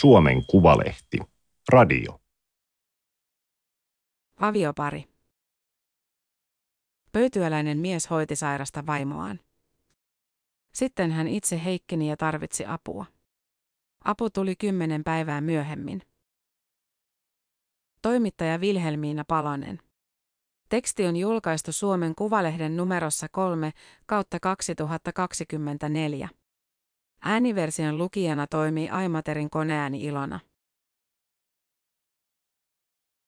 Suomen Kuvalehti. Radio. Aviopari. Pöytyöläinen mies hoiti sairasta vaimoaan. Sitten hän itse heikkeni ja tarvitsi apua. Apu tuli kymmenen päivää myöhemmin. Toimittaja Vilhelmiina Palonen. Teksti on julkaistu Suomen Kuvalehden numerossa 3 kautta 2024. Ääniversion lukijana toimii Aimaterin koneääni Ilona.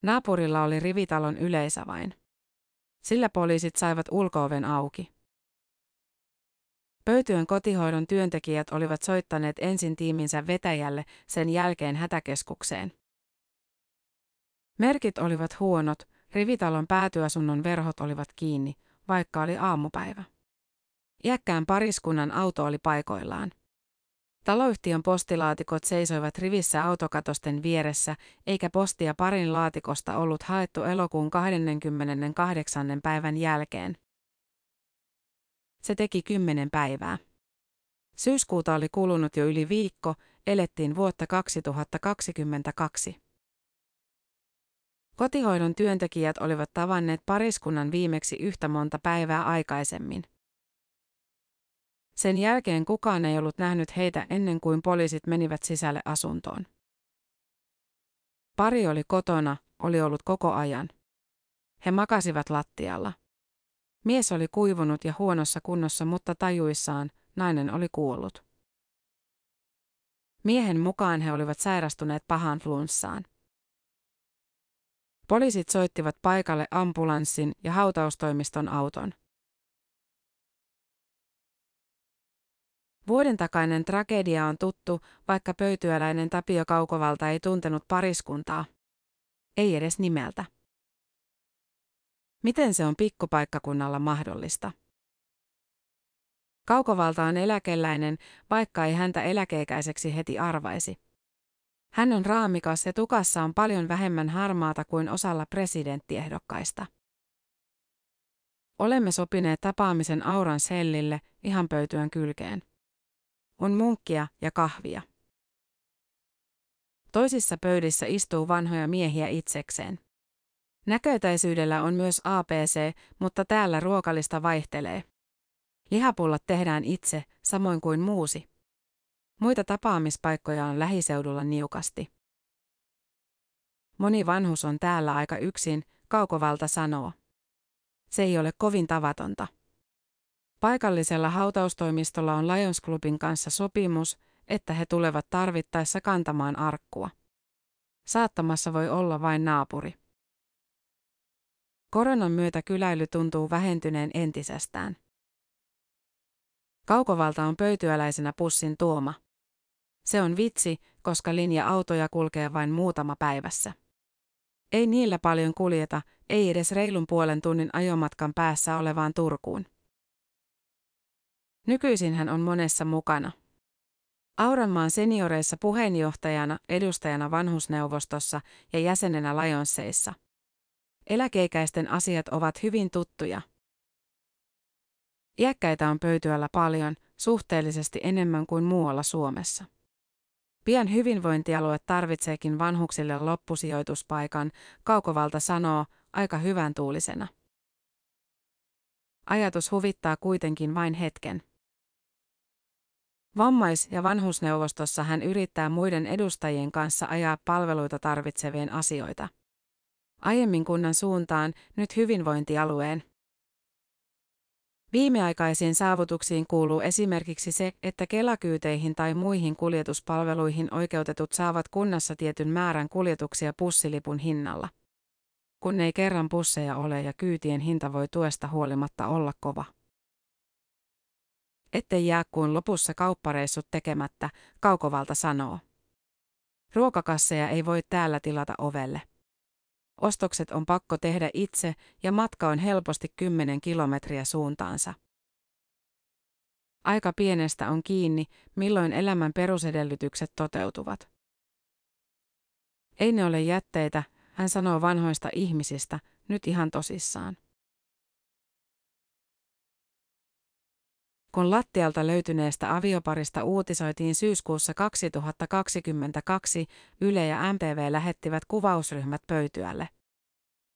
Naapurilla oli rivitalon yleisavain. Sillä poliisit saivat ulkooven auki. Pöytyön kotihoidon työntekijät olivat soittaneet ensin tiiminsä vetäjälle, sen jälkeen hätäkeskukseen. Merkit olivat huonot, rivitalon päätyasunnon verhot olivat kiinni, vaikka oli aamupäivä. Iäkkään pariskunnan auto oli paikoillaan. Taloyhtiön postilaatikot seisoivat rivissä autokatosten vieressä, eikä postia parin laatikosta ollut haettu elokuun 28. päivän jälkeen. Se teki kymmenen päivää. Syyskuuta oli kulunut jo yli viikko, elettiin vuotta 2022. Kotihoidon työntekijät olivat tavanneet pariskunnan viimeksi yhtä monta päivää aikaisemmin. Sen jälkeen kukaan ei ollut nähnyt heitä ennen kuin poliisit menivät sisälle asuntoon. Pari oli kotona, oli ollut koko ajan. He makasivat lattialla. Mies oli kuivunut ja huonossa kunnossa, mutta tajuissaan nainen oli kuollut. Miehen mukaan he olivat sairastuneet pahaan flunssaan. Poliisit soittivat paikalle ambulanssin ja hautaustoimiston auton. Vuoden takainen tragedia on tuttu, vaikka pöytyöläinen Tapio Kaukovalta ei tuntenut pariskuntaa. Ei edes nimeltä. Miten se on pikkupaikkakunnalla mahdollista? Kaukovalta on eläkeläinen, vaikka ei häntä eläkeikäiseksi heti arvaisi. Hän on raamikas ja tukassa on paljon vähemmän harmaata kuin osalla presidenttiehdokkaista. Olemme sopineet tapaamisen auran sellille ihan pöytyön kylkeen. On munkkia ja kahvia. Toisissa pöydissä istuu vanhoja miehiä itsekseen. Näköetäisyydellä on myös APC, mutta täällä ruokalista vaihtelee. Lihapullat tehdään itse, samoin kuin muusi. Muita tapaamispaikkoja on lähiseudulla niukasti. Moni vanhus on täällä aika yksin, Kaukovalta sanoo. Se ei ole kovin tavatonta. Paikallisella hautaustoimistolla on Lions Clubin kanssa sopimus, että he tulevat tarvittaessa kantamaan arkkua. Saattamassa voi olla vain naapuri. Koronan myötä kyläily tuntuu vähentyneen entisestään. Kaukovalta on pöytyöläisenä pussin tuoma. Se on vitsi, koska linja-autoja kulkee vain muutama päivässä. Ei niillä paljon kuljeta, ei edes reilun puolen tunnin ajomatkan päässä olevaan Turkuun. Nykyisin hän on monessa mukana. Auranmaan senioreissa puheenjohtajana, edustajana vanhusneuvostossa ja jäsenenä Lajonsseissa. Eläkeikäisten asiat ovat hyvin tuttuja. Iäkkäitä on pöytyällä paljon, suhteellisesti enemmän kuin muualla Suomessa. Pian hyvinvointialue tarvitseekin vanhuksille loppusijoituspaikan, Kaukovalta sanoo, aika hyvän tuulisena. Ajatus huvittaa kuitenkin vain hetken. Vammais- ja vanhusneuvostossa hän yrittää muiden edustajien kanssa ajaa palveluita tarvitsevien asioita. Aiemmin kunnan suuntaan, nyt hyvinvointialueen. Viimeaikaisiin saavutuksiin kuuluu esimerkiksi se, että kelakyyteihin tai muihin kuljetuspalveluihin oikeutetut saavat kunnassa tietyn määrän kuljetuksia pussilipun hinnalla. Kun ei kerran pusseja ole ja kyytien hinta voi tuesta huolimatta olla kova. Ettei jää kuin lopussa kauppareissut tekemättä, Kaukovalta sanoo. Ruokakasseja ei voi täällä tilata ovelle. Ostokset on pakko tehdä itse ja matka on helposti 10 kilometriä suuntaansa. Aika pienestä on kiinni, milloin elämän perusedellytykset toteutuvat. Ei ne ole jätteitä, hän sanoo vanhoista ihmisistä, nyt ihan tosissaan. Kun lattialta löytyneestä avioparista uutisoitiin syyskuussa 2022, Yle ja MTV lähettivät kuvausryhmät pöytyälle.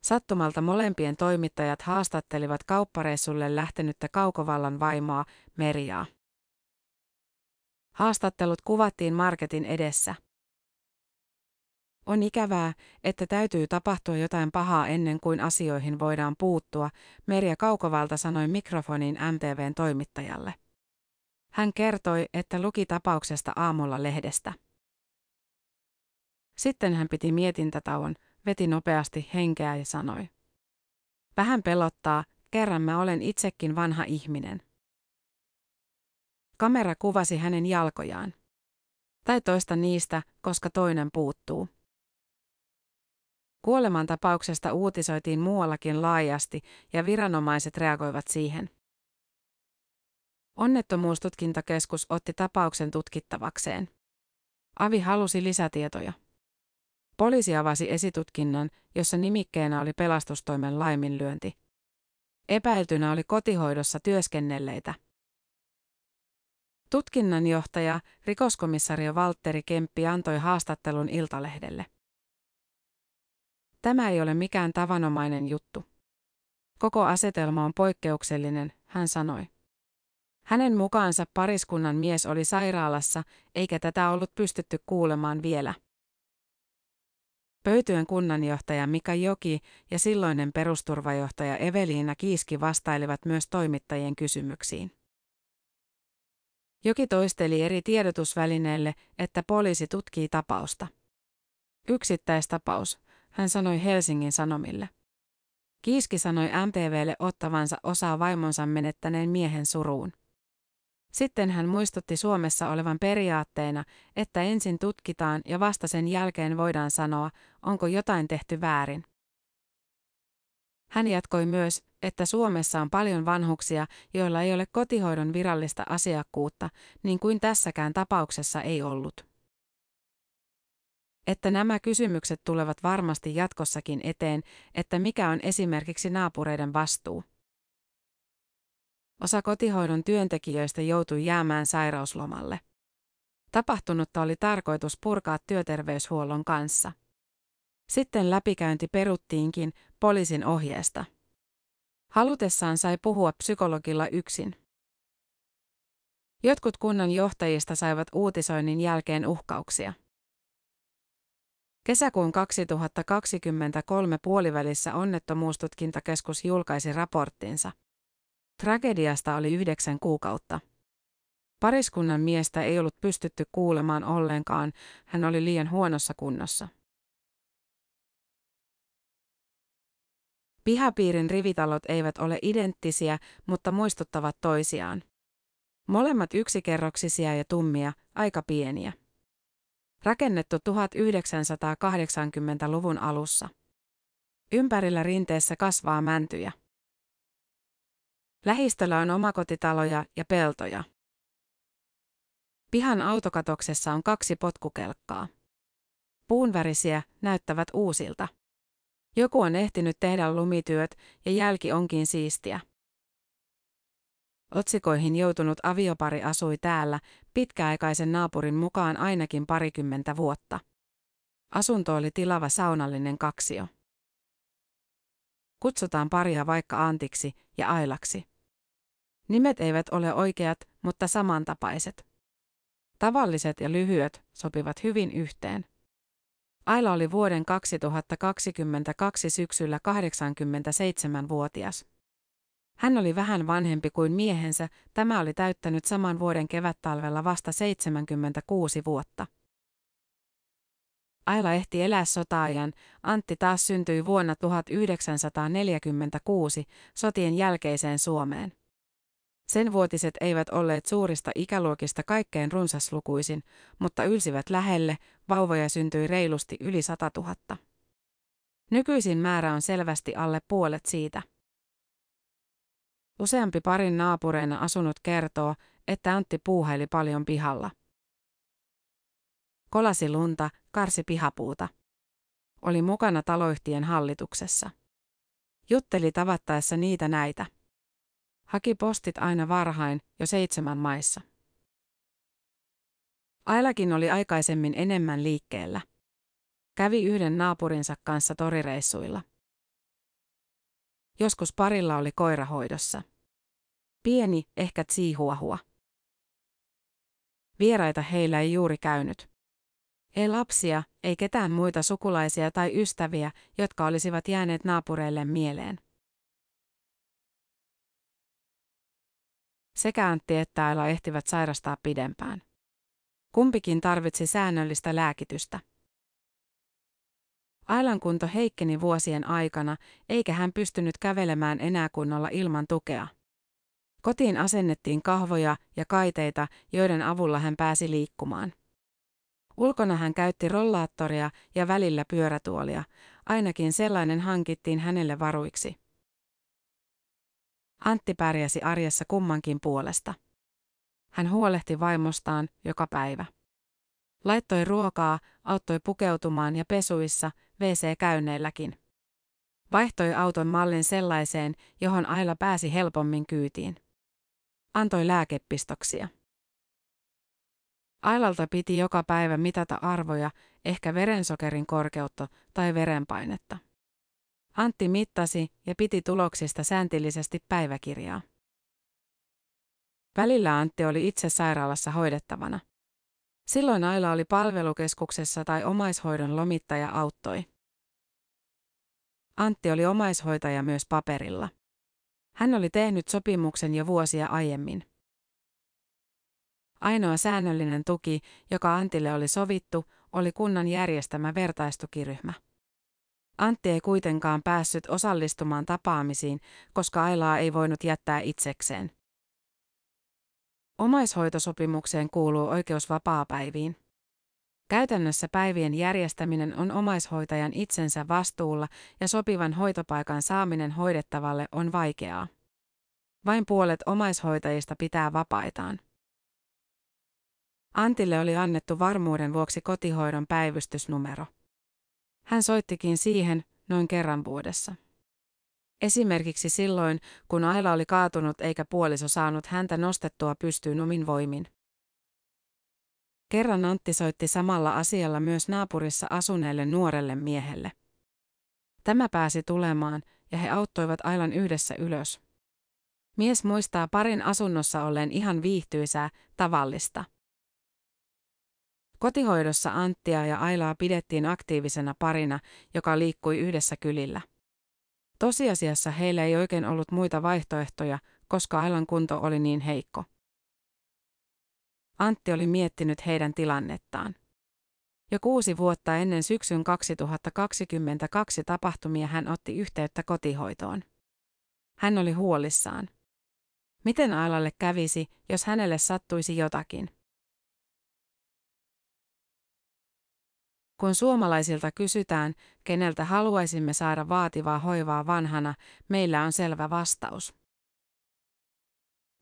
Sattumalta molempien toimittajat haastattelivat kauppareissulle lähtenyttä kaukovallan vaimoa, Meriaa. Haastattelut kuvattiin marketin edessä. On ikävää, että täytyy tapahtua jotain pahaa ennen kuin asioihin voidaan puuttua, Merja Kaukovalta sanoi mikrofonin MTVn toimittajalle. Hän kertoi, että luki tapauksesta aamulla lehdestä. Sitten hän piti mietintätauon, veti nopeasti henkeä ja sanoi. Vähän pelottaa, kerran mä olen itsekin vanha ihminen. Kamera kuvasi hänen jalkojaan. Tai toista niistä, koska toinen puuttuu. Kuolemantapauksesta uutisoitiin muuallakin laajasti ja viranomaiset reagoivat siihen. Onnettomuustutkintakeskus otti tapauksen tutkittavakseen. Avi halusi lisätietoja. Poliisi avasi esitutkinnan, jossa nimikkeenä oli pelastustoimen laiminlyönti. Epäiltynä oli kotihoidossa työskennelleitä. Tutkinnanjohtaja, rikoskomissario Valtteri Kemppi antoi haastattelun Iltalehdelle. Tämä ei ole mikään tavanomainen juttu. Koko asetelma on poikkeuksellinen, hän sanoi. Hänen mukaansa pariskunnan mies oli sairaalassa, eikä tätä ollut pystytty kuulemaan vielä. Pöytyön kunnanjohtaja Mika Joki ja silloinen perusturvajohtaja Eveliina Kiiski vastailivat myös toimittajien kysymyksiin. Joki toisteli eri tiedotusvälineille, että poliisi tutkii tapausta. Yksittäistapaus, hän sanoi Helsingin Sanomille. Kiiski sanoi MTVlle ottavansa osaa vaimonsa menettäneen miehen suruun. Sitten hän muistutti Suomessa olevan periaatteena, että ensin tutkitaan ja vasta sen jälkeen voidaan sanoa, onko jotain tehty väärin. Hän jatkoi myös, että Suomessa on paljon vanhuksia, joilla ei ole kotihoidon virallista asiakkuutta, niin kuin tässäkään tapauksessa ei ollut. Että nämä kysymykset tulevat varmasti jatkossakin eteen, että mikä on esimerkiksi naapureiden vastuu. Osa kotihoidon työntekijöistä joutui jäämään sairauslomalle. Tapahtunutta oli tarkoitus purkaa työterveyshuollon kanssa. Sitten läpikäynti peruttiinkin poliisin ohjeesta. Halutessaan sai puhua psykologilla yksin. Jotkut kunnan johtajista saivat uutisoinnin jälkeen uhkauksia. Kesäkuun 2023 puolivälissä onnettomuustutkintakeskus julkaisi raporttinsa. Tragediasta oli yhdeksän kuukautta. Pariskunnan miestä ei ollut pystytty kuulemaan ollenkaan, hän oli liian huonossa kunnossa. Pihapiirin rivitalot eivät ole identtisiä, mutta muistuttavat toisiaan. Molemmat yksikerroksisia ja tummia, aika pieniä. Rakennettu 1980-luvun alussa. Ympärillä rinteessä kasvaa mäntyjä. Lähistöllä on omakotitaloja ja peltoja. Pihan autokatoksessa on kaksi potkukelkkaa. Puunvärisiä näyttävät uusilta. Joku on ehtinyt tehdä lumityöt ja jälki onkin siistiä. Otsikoihin joutunut aviopari asui täällä pitkäaikaisen naapurin mukaan ainakin parikymmentä vuotta. Asunto oli tilava saunallinen kaksio. Kutsutaan paria vaikka Antiksi ja Ailaksi. Nimet eivät ole oikeat, mutta samantapaiset. Tavalliset ja lyhyet sopivat hyvin yhteen. Aila oli vuoden 2022 syksyllä 87-vuotias. Hän oli vähän vanhempi kuin miehensä, tämä oli täyttänyt saman vuoden kevättalvella vasta 76 vuotta. Aila ehti elää sotaajan, Antti taas syntyi vuonna 1946 sotien jälkeiseen Suomeen. Sen vuotiset eivät olleet suurista ikäluokista kaikkein runsaslukuisin, mutta ylsivät lähelle, vauvoja syntyi reilusti yli 100 000. Nykyisin määrä on selvästi alle puolet siitä. Useampi parin naapureina asunut kertoo, että Antti puuhaili paljon pihalla. Kolasi lunta, karsi pihapuuta. Oli mukana taloyhtiön hallituksessa. Jutteli tavattaessa niitä näitä. Haki postit aina varhain, jo seitsemän maissa. Ailakin oli aikaisemmin enemmän liikkeellä. Kävi yhden naapurinsa kanssa torireissuilla. Joskus parilla oli koirahoidossa. Pieni, ehkä tsiihuahua. Vieraita heillä ei juuri käynyt. Ei lapsia, ei ketään muita sukulaisia tai ystäviä, jotka olisivat jääneet naapureille mieleen. Sekä Antti että Aila ehtivät sairastaa pidempään. Kumpikin tarvitsi säännöllistä lääkitystä. Ailan kunto heikkeni vuosien aikana, eikä hän pystynyt kävelemään enää kunnolla ilman tukea. Kotiin asennettiin kahvoja ja kaiteita, joiden avulla hän pääsi liikkumaan. Ulkona hän käytti rollaattoria ja välillä pyörätuolia, ainakin sellainen hankittiin hänelle varuiksi. Antti pärjäsi arjessa kummankin puolesta. Hän huolehti vaimostaan joka päivä. Laittoi ruokaa, auttoi pukeutumaan ja pesuissa, WC-käynneilläkin. Vaihtoi auton mallin sellaiseen, johon Aila pääsi helpommin kyytiin. Antoi lääkepistoksia. Ailalta piti joka päivä mitata arvoja, ehkä verensokerin korkeutta tai verenpainetta. Antti mittasi ja piti tuloksista sääntillisesti päiväkirjaa. Välillä Antti oli itse sairaalassa hoidettavana. Silloin Aila oli palvelukeskuksessa tai omaishoidon lomittaja auttoi. Antti oli omaishoitaja myös paperilla. Hän oli tehnyt sopimuksen jo vuosia aiemmin. Ainoa säännöllinen tuki, joka Antille oli sovittu, oli kunnan järjestämä vertaistukiryhmä. Antti ei kuitenkaan päässyt osallistumaan tapaamisiin, koska Ailaa ei voinut jättää itsekseen. Omaishoitosopimukseen kuuluu oikeus vapaapäiviin. Käytännössä päivien järjestäminen on omaishoitajan itsensä vastuulla ja sopivan hoitopaikan saaminen hoidettavalle on vaikeaa. Vain puolet omaishoitajista pitää vapaitaan. Antille oli annettu varmuuden vuoksi kotihoidon päivystysnumero. Hän soittikin siihen noin kerran vuodessa. Esimerkiksi silloin, kun Aila oli kaatunut eikä puoliso saanut häntä nostettua pystyyn omin voimin. Kerran Antti soitti samalla asialla myös naapurissa asuneelle nuorelle miehelle. Tämä pääsi tulemaan ja he auttoivat Ailan yhdessä ylös. Mies muistaa parin asunnossa olleen ihan viihtyisää, tavallista. Kotihoidossa Anttia ja Ailaa pidettiin aktiivisena parina, joka liikkui yhdessä kylillä. Tosiasiassa heillä ei oikein ollut muita vaihtoehtoja, koska Ailan kunto oli niin heikko. Antti oli miettinyt heidän tilannettaan. Jo kuusi vuotta ennen syksyn 2022 tapahtumia hän otti yhteyttä kotihoitoon. Hän oli huolissaan. Miten Ailalle kävisi, jos hänelle sattuisi jotakin? Kun suomalaisilta kysytään, keneltä haluaisimme saada vaativaa hoivaa vanhana, meillä on selvä vastaus.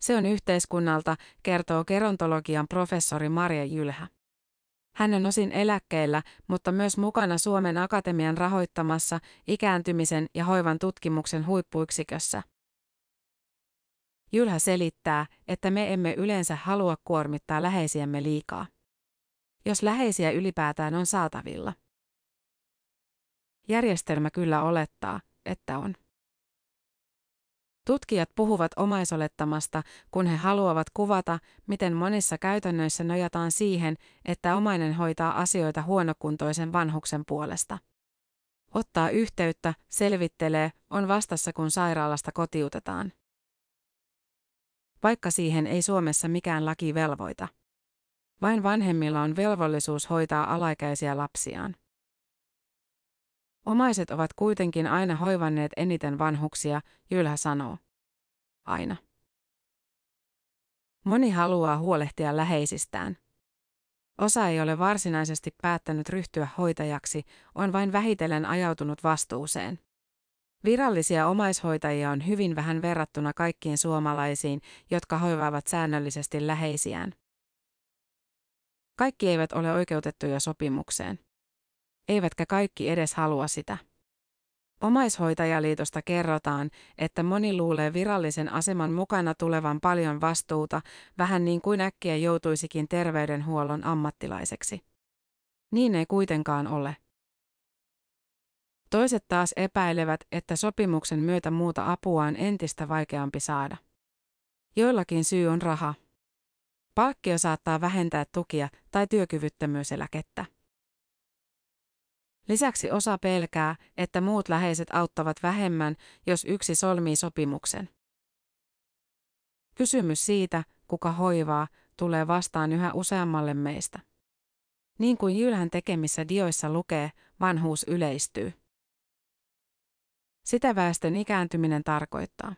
Se on yhteiskunnalta, kertoo gerontologian professori Marja Jylhä. Hän on osin eläkkeellä, mutta myös mukana Suomen Akatemian rahoittamassa ikääntymisen ja hoivan tutkimuksen huippuyksikössä. Jylhä selittää, että me emme yleensä halua kuormittaa läheisiämme liikaa jos läheisiä ylipäätään on saatavilla. Järjestelmä kyllä olettaa, että on. Tutkijat puhuvat omaisolettamasta, kun he haluavat kuvata, miten monissa käytännöissä nojataan siihen, että omainen hoitaa asioita huonokuntoisen vanhuksen puolesta. Ottaa yhteyttä, selvittelee, on vastassa kun sairaalasta kotiutetaan. Vaikka siihen ei Suomessa mikään laki velvoita. Vain vanhemmilla on velvollisuus hoitaa alaikäisiä lapsiaan. Omaiset ovat kuitenkin aina hoivanneet eniten vanhuksia, Jylhä sanoo. Aina. Moni haluaa huolehtia läheisistään. Osa ei ole varsinaisesti päättänyt ryhtyä hoitajaksi, on vain vähitellen ajautunut vastuuseen. Virallisia omaishoitajia on hyvin vähän verrattuna kaikkiin suomalaisiin, jotka hoivaavat säännöllisesti läheisiään. Kaikki eivät ole oikeutettuja sopimukseen. Eivätkä kaikki edes halua sitä. Omaishoitajaliitosta kerrotaan, että moni luulee virallisen aseman mukana tulevan paljon vastuuta, vähän niin kuin äkkiä joutuisikin terveydenhuollon ammattilaiseksi. Niin ei kuitenkaan ole. Toiset taas epäilevät, että sopimuksen myötä muuta apua on entistä vaikeampi saada. Joillakin syy on raha. Palkkio saattaa vähentää tukia tai työkyvyttömyyseläkettä. Lisäksi osa pelkää, että muut läheiset auttavat vähemmän, jos yksi solmii sopimuksen. Kysymys siitä, kuka hoivaa, tulee vastaan yhä useammalle meistä. Niin kuin Jylhän tekemissä dioissa lukee, vanhuus yleistyy. Sitä väestön ikääntyminen tarkoittaa.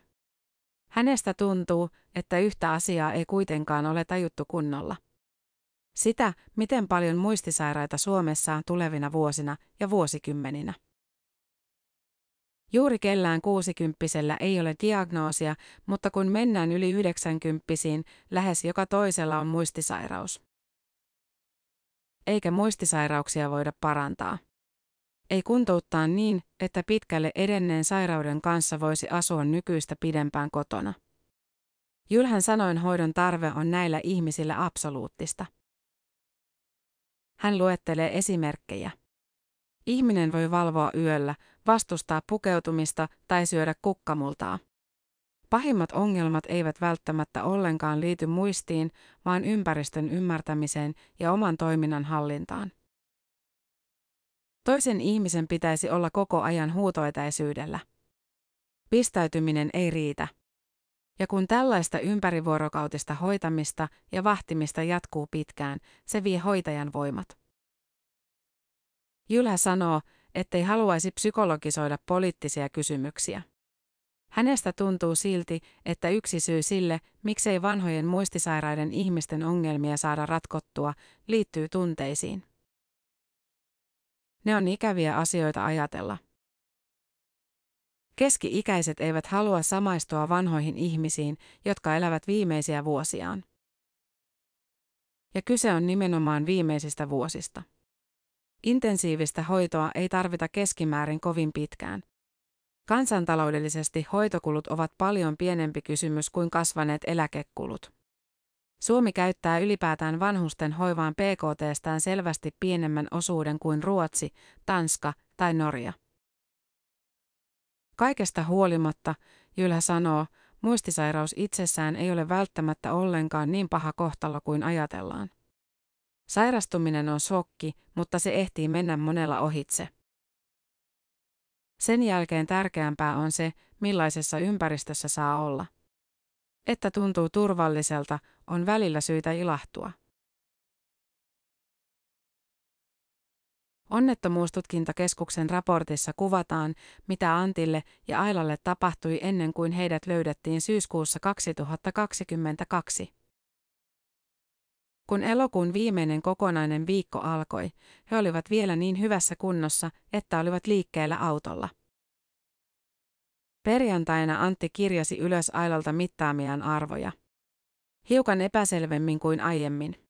Hänestä tuntuu, että yhtä asiaa ei kuitenkaan ole tajuttu kunnolla. Sitä, miten paljon muistisairaita Suomessa on tulevina vuosina ja vuosikymmeninä. Juuri kellään kuusikymppisellä ei ole diagnoosia, mutta kun mennään yli yhdeksänkymppisiin, lähes joka toisella on muistisairaus. Eikä muistisairauksia voida parantaa. Ei kuntouttaa niin, että pitkälle edenneen sairauden kanssa voisi asua nykyistä pidempään kotona. Jylhän sanoin hoidon tarve on näillä ihmisillä absoluuttista. Hän luettelee esimerkkejä. Ihminen voi valvoa yöllä, vastustaa pukeutumista tai syödä kukkamultaa. Pahimmat ongelmat eivät välttämättä ollenkaan liity muistiin, vaan ympäristön ymmärtämiseen ja oman toiminnan hallintaan. Toisen ihmisen pitäisi olla koko ajan huutoetäisyydellä. Pistäytyminen ei riitä. Ja kun tällaista ympärivuorokautista hoitamista ja vahtimista jatkuu pitkään, se vie hoitajan voimat. Jylhä sanoo, ettei haluaisi psykologisoida poliittisia kysymyksiä. Hänestä tuntuu silti, että yksi syy sille, miksei vanhojen muistisairaiden ihmisten ongelmia saada ratkottua, liittyy tunteisiin. Ne on ikäviä asioita ajatella. Keski-ikäiset eivät halua samaistua vanhoihin ihmisiin, jotka elävät viimeisiä vuosiaan. Ja kyse on nimenomaan viimeisistä vuosista. Intensiivistä hoitoa ei tarvita keskimäärin kovin pitkään. Kansantaloudellisesti hoitokulut ovat paljon pienempi kysymys kuin kasvaneet eläkekulut. Suomi käyttää ylipäätään vanhusten hoivaan PKTstään selvästi pienemmän osuuden kuin Ruotsi, Tanska tai Norja. Kaikesta huolimatta, Jylhä sanoo, muistisairaus itsessään ei ole välttämättä ollenkaan niin paha kohtalo kuin ajatellaan. Sairastuminen on shokki, mutta se ehtii mennä monella ohitse. Sen jälkeen tärkeämpää on se, millaisessa ympäristössä saa olla. Että tuntuu turvalliselta, on välillä syytä ilahtua. Onnettomuustutkintakeskuksen raportissa kuvataan, mitä Antille ja Ailalle tapahtui ennen kuin heidät löydettiin syyskuussa 2022. Kun elokuun viimeinen kokonainen viikko alkoi, he olivat vielä niin hyvässä kunnossa, että olivat liikkeellä autolla. Perjantaina Antti kirjasi ylös Ailalta mittaamiaan arvoja. Hiukan epäselvemmin kuin aiemmin.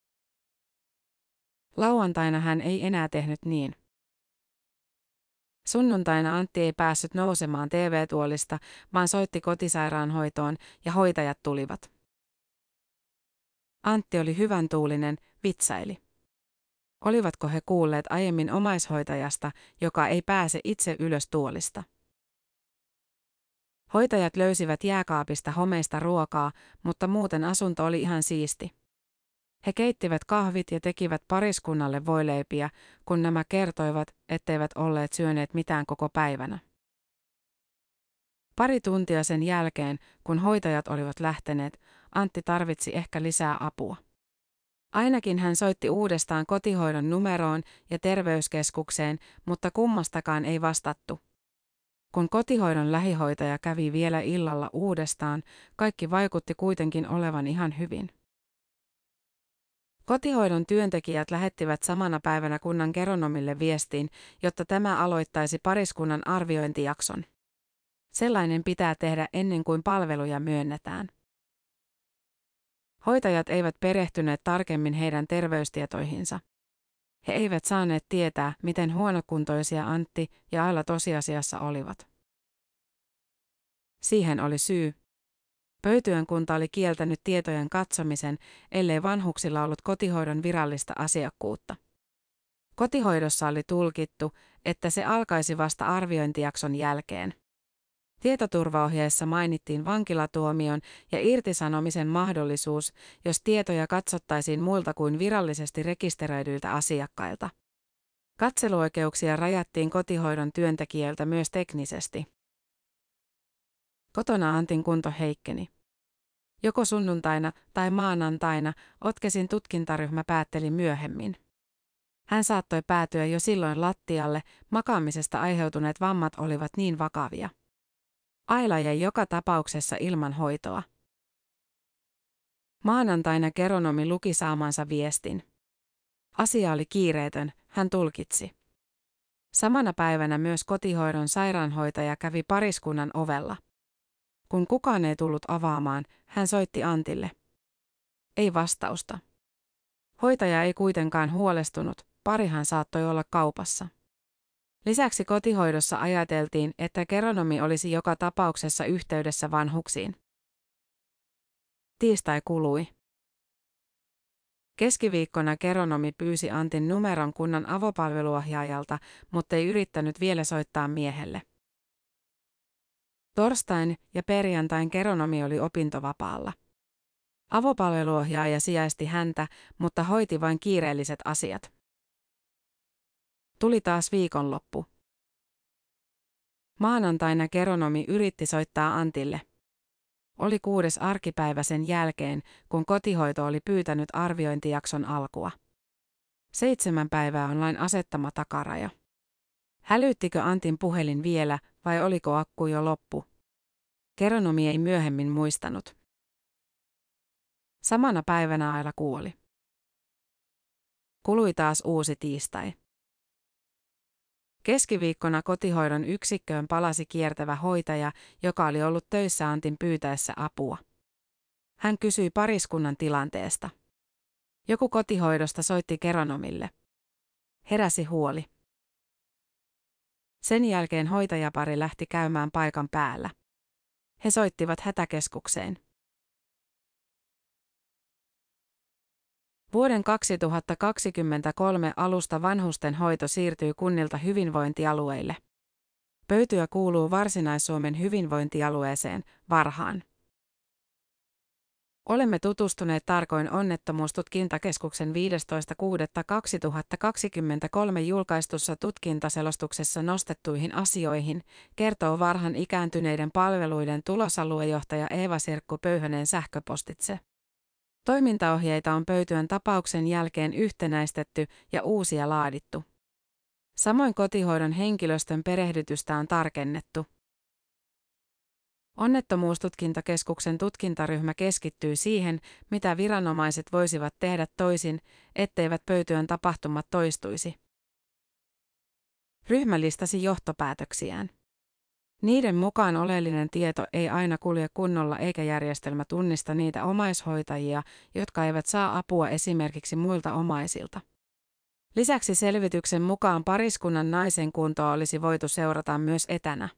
Lauantaina hän ei enää tehnyt niin. Sunnuntaina Antti ei päässyt nousemaan TV-tuolista, vaan soitti kotisairaanhoitoon ja hoitajat tulivat. Antti oli hyvän tuulinen, vitsaili. Olivatko he kuulleet aiemmin omaishoitajasta, joka ei pääse itse ylös tuolista? Hoitajat löysivät jääkaapista homeista ruokaa, mutta muuten asunto oli ihan siisti. He keittivät kahvit ja tekivät pariskunnalle voileipiä, kun nämä kertoivat, etteivät olleet syöneet mitään koko päivänä. Pari tuntia sen jälkeen, kun hoitajat olivat lähteneet, Antti tarvitsi ehkä lisää apua. Ainakin hän soitti uudestaan kotihoidon numeroon ja terveyskeskukseen, mutta kummastakaan ei vastattu. Kun kotihoidon lähihoitaja kävi vielä illalla uudestaan, kaikki vaikutti kuitenkin olevan ihan hyvin. Kotihoidon työntekijät lähettivät samana päivänä kunnan geronomille viestin, jotta tämä aloittaisi pariskunnan arviointijakson. Sellainen pitää tehdä ennen kuin palveluja myönnetään. Hoitajat eivät perehtyneet tarkemmin heidän terveystietoihinsa. He eivät saaneet tietää, miten huonokuntoisia Antti ja Aila tosiasiassa olivat. Siihen oli syy. Pöytyön kunta oli kieltänyt tietojen katsomisen, ellei vanhuksilla ollut kotihoidon virallista asiakkuutta. Kotihoidossa oli tulkittu, että se alkaisi vasta arviointijakson jälkeen. Tietoturvaohjeessa mainittiin vankilatuomion ja irtisanomisen mahdollisuus, jos tietoja katsottaisiin muilta kuin virallisesti rekisteröidyiltä asiakkailta. Katseluoikeuksia rajattiin kotihoidon työntekijöiltä myös teknisesti. Kotona Antin kunto heikkeni. Joko sunnuntaina tai maanantaina Otkesin tutkintaryhmä päätteli myöhemmin. Hän saattoi päätyä jo silloin lattialle, makaamisesta aiheutuneet vammat olivat niin vakavia. Aila jäi joka tapauksessa ilman hoitoa. Maanantaina keronomi luki saamansa viestin. Asia oli kiireetön, hän tulkitsi. Samana päivänä myös kotihoidon sairaanhoitaja kävi pariskunnan ovella. Kun kukaan ei tullut avaamaan, hän soitti Antille. Ei vastausta. Hoitaja ei kuitenkaan huolestunut, parihan saattoi olla kaupassa. Lisäksi kotihoidossa ajateltiin, että keronomi olisi joka tapauksessa yhteydessä vanhuksiin. Tiistai kului. Keskiviikkona keronomi pyysi Antin numeron kunnan avopalveluohjaajalta, mutta ei yrittänyt vielä soittaa miehelle. Torstain ja perjantain keronomi oli opintovapaalla. Avopalveluohjaaja sijaisti häntä, mutta hoiti vain kiireelliset asiat. Tuli taas viikonloppu. Maanantaina keronomi yritti soittaa Antille. Oli kuudes arkipäivä sen jälkeen, kun kotihoito oli pyytänyt arviointijakson alkua. Seitsemän päivää on lain asettama takaraja. Hälyttikö Antin puhelin vielä vai oliko akku jo loppu? Keronomi ei myöhemmin muistanut. Samana päivänä Aila kuoli. Kului taas uusi tiistai. Keskiviikkona kotihoidon yksikköön palasi kiertävä hoitaja, joka oli ollut töissä Antin pyytäessä apua. Hän kysyi pariskunnan tilanteesta. Joku kotihoidosta soitti keronomille. Heräsi huoli. Sen jälkeen hoitajapari lähti käymään paikan päällä. He soittivat hätäkeskukseen. Vuoden 2023 alusta vanhusten hoito siirtyy kunnilta hyvinvointialueille. Pöytyä kuuluu Varsinais-Suomen hyvinvointialueeseen, Varhaan. Olemme tutustuneet tarkoin onnettomuustutkintakeskuksen 15.6.2023 julkaistussa tutkintaselostuksessa nostettuihin asioihin, kertoo Varhan ikääntyneiden palveluiden tulosaluejohtaja Eeva Sirkku Pöyhönen sähköpostitse. Toimintaohjeita on pöytyön tapauksen jälkeen yhtenäistetty ja uusia laadittu. Samoin kotihoidon henkilöstön perehdytystä on tarkennettu. Onnettomuustutkintakeskuksen tutkintaryhmä keskittyy siihen, mitä viranomaiset voisivat tehdä toisin, etteivät pöytyön tapahtumat toistuisi. Ryhmä listasi johtopäätöksiään. Niiden mukaan oleellinen tieto ei aina kulje kunnolla eikä järjestelmä tunnista niitä omaishoitajia, jotka eivät saa apua esimerkiksi muilta omaisilta. Lisäksi selvityksen mukaan pariskunnan naisen kuntoa olisi voitu seurata myös etänä.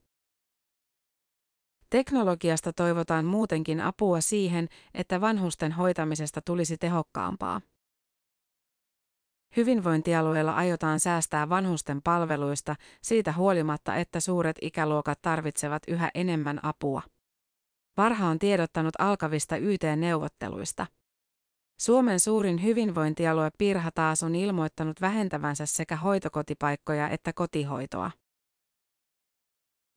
Teknologiasta toivotaan muutenkin apua siihen, että vanhusten hoitamisesta tulisi tehokkaampaa. Hyvinvointialueella aiotaan säästää vanhusten palveluista siitä huolimatta, että suuret ikäluokat tarvitsevat yhä enemmän apua. Varha on tiedottanut alkavista YT-neuvotteluista. Suomen suurin hyvinvointialue Pirha taas on ilmoittanut vähentävänsä sekä hoitokotipaikkoja että kotihoitoa.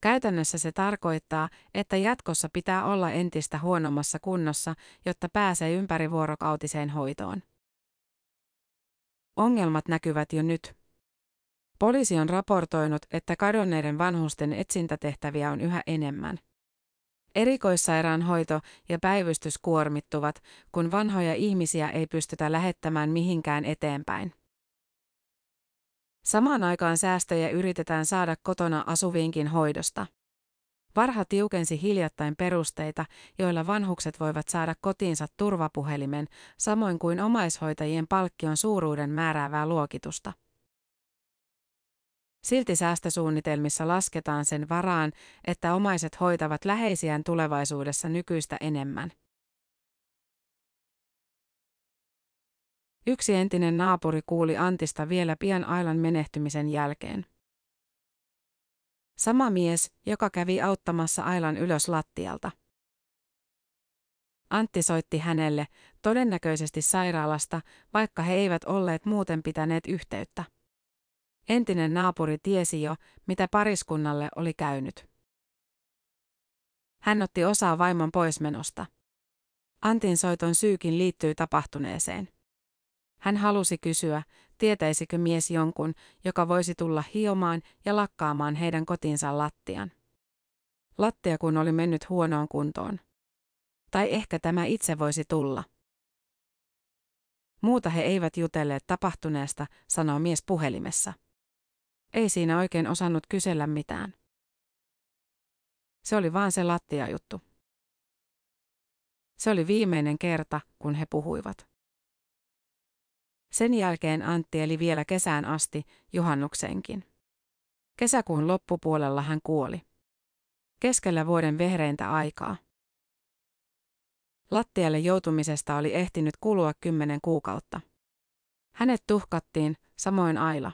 Käytännössä se tarkoittaa, että jatkossa pitää olla entistä huonommassa kunnossa, jotta pääsee ympärivuorokautiseen hoitoon. Ongelmat näkyvät jo nyt. Poliisi on raportoinut, että kadonneiden vanhusten etsintätehtäviä on yhä enemmän. Erikoissairaanhoito ja päivystys kuormittuvat, kun vanhoja ihmisiä ei pystytä lähettämään mihinkään eteenpäin. Samaan aikaan säästöjä yritetään saada kotona asuviinkin hoidosta. Varha tiukensi hiljattain perusteita, joilla vanhukset voivat saada kotiinsa turvapuhelimen, samoin kuin omaishoitajien palkkion suuruuden määräävää luokitusta. Silti säästösuunnitelmissa lasketaan sen varaan, että omaiset hoitavat läheisiään tulevaisuudessa nykyistä enemmän. Yksi entinen naapuri kuuli Antista vielä pian Ailan menehtymisen jälkeen. Sama mies, joka kävi auttamassa Ailan ylös lattialta. Antti soitti hänelle, todennäköisesti sairaalasta, vaikka he eivät olleet muuten pitäneet yhteyttä. Entinen naapuri tiesi jo, mitä pariskunnalle oli käynyt. Hän otti osaa vaimon poismenosta. Antin soiton syykin liittyy tapahtuneeseen. Hän halusi kysyä, tietäisikö mies jonkun, joka voisi tulla hiomaan ja lakkaamaan heidän kotinsa lattian. Lattia kun oli mennyt huonoon kuntoon. Tai ehkä tämä itse voisi tulla. Muuta he eivät jutelleet tapahtuneesta, sanoo mies puhelimessa. Ei siinä oikein osannut kysellä mitään. Se oli vaan se lattia-juttu. Se oli viimeinen kerta, kun he puhuivat. Sen jälkeen Antti eli vielä kesään asti, juhannuksenkin. Kesäkuun loppupuolella hän kuoli. Keskellä vuoden vehreintä aikaa. Lattialle joutumisesta oli ehtinyt kulua kymmenen kuukautta. Hänet tuhkattiin, samoin Aila.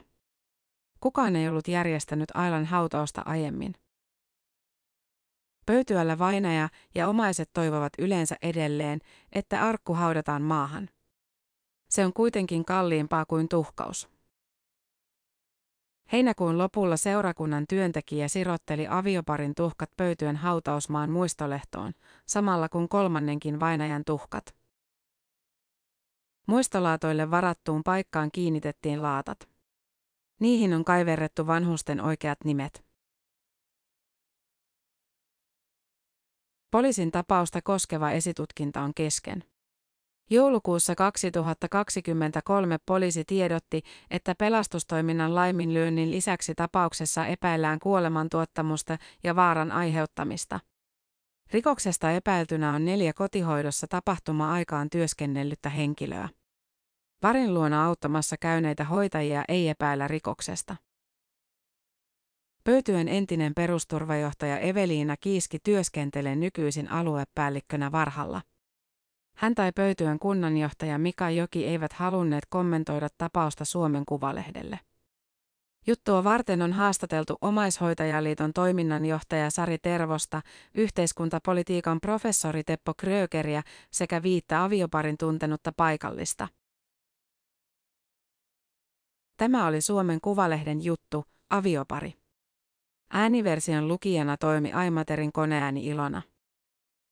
Kukaan ei ollut järjestänyt Ailan hautausta aiemmin. Pöytyällä vainaja ja omaiset toivovat yleensä edelleen, että arkku haudataan maahan. Se on kuitenkin kalliimpaa kuin tuhkaus. Heinäkuun lopulla seurakunnan työntekijä sirotteli avioparin tuhkat pöytyen hautausmaan muistolehtoon, samalla kun kolmannenkin vainajan tuhkat. Muistolaatoille varattuun paikkaan kiinnitettiin laatat. Niihin on kaiverrettu vanhusten oikeat nimet. Poliisin tapausta koskeva esitutkinta on kesken. Joulukuussa 2023 poliisi tiedotti, että pelastustoiminnan laiminlyönnin lisäksi tapauksessa epäillään kuolemantuottamusta ja vaaran aiheuttamista. Rikoksesta epäiltynä on neljä kotihoidossa tapahtuma-aikaan työskennellyttä henkilöä. Varin luona auttamassa käyneitä hoitajia ei epäillä rikoksesta. Pöytyön entinen perusturvajohtaja Eveliina Kiiski työskentelee nykyisin aluepäällikkönä Varhalla. Hän tai pöytyön kunnanjohtaja Mika Joki eivät halunneet kommentoida tapausta Suomen Kuvalehdelle. Juttua varten on haastateltu Omaishoitajaliiton toiminnanjohtaja Sari Tervosta, yhteiskuntapolitiikan professori Teppo Krögeriä sekä viittä avioparin tuntenutta paikallista. Tämä oli Suomen Kuvalehden juttu, aviopari. Ääniversion lukijana toimi Aimaterin koneääni Ilona.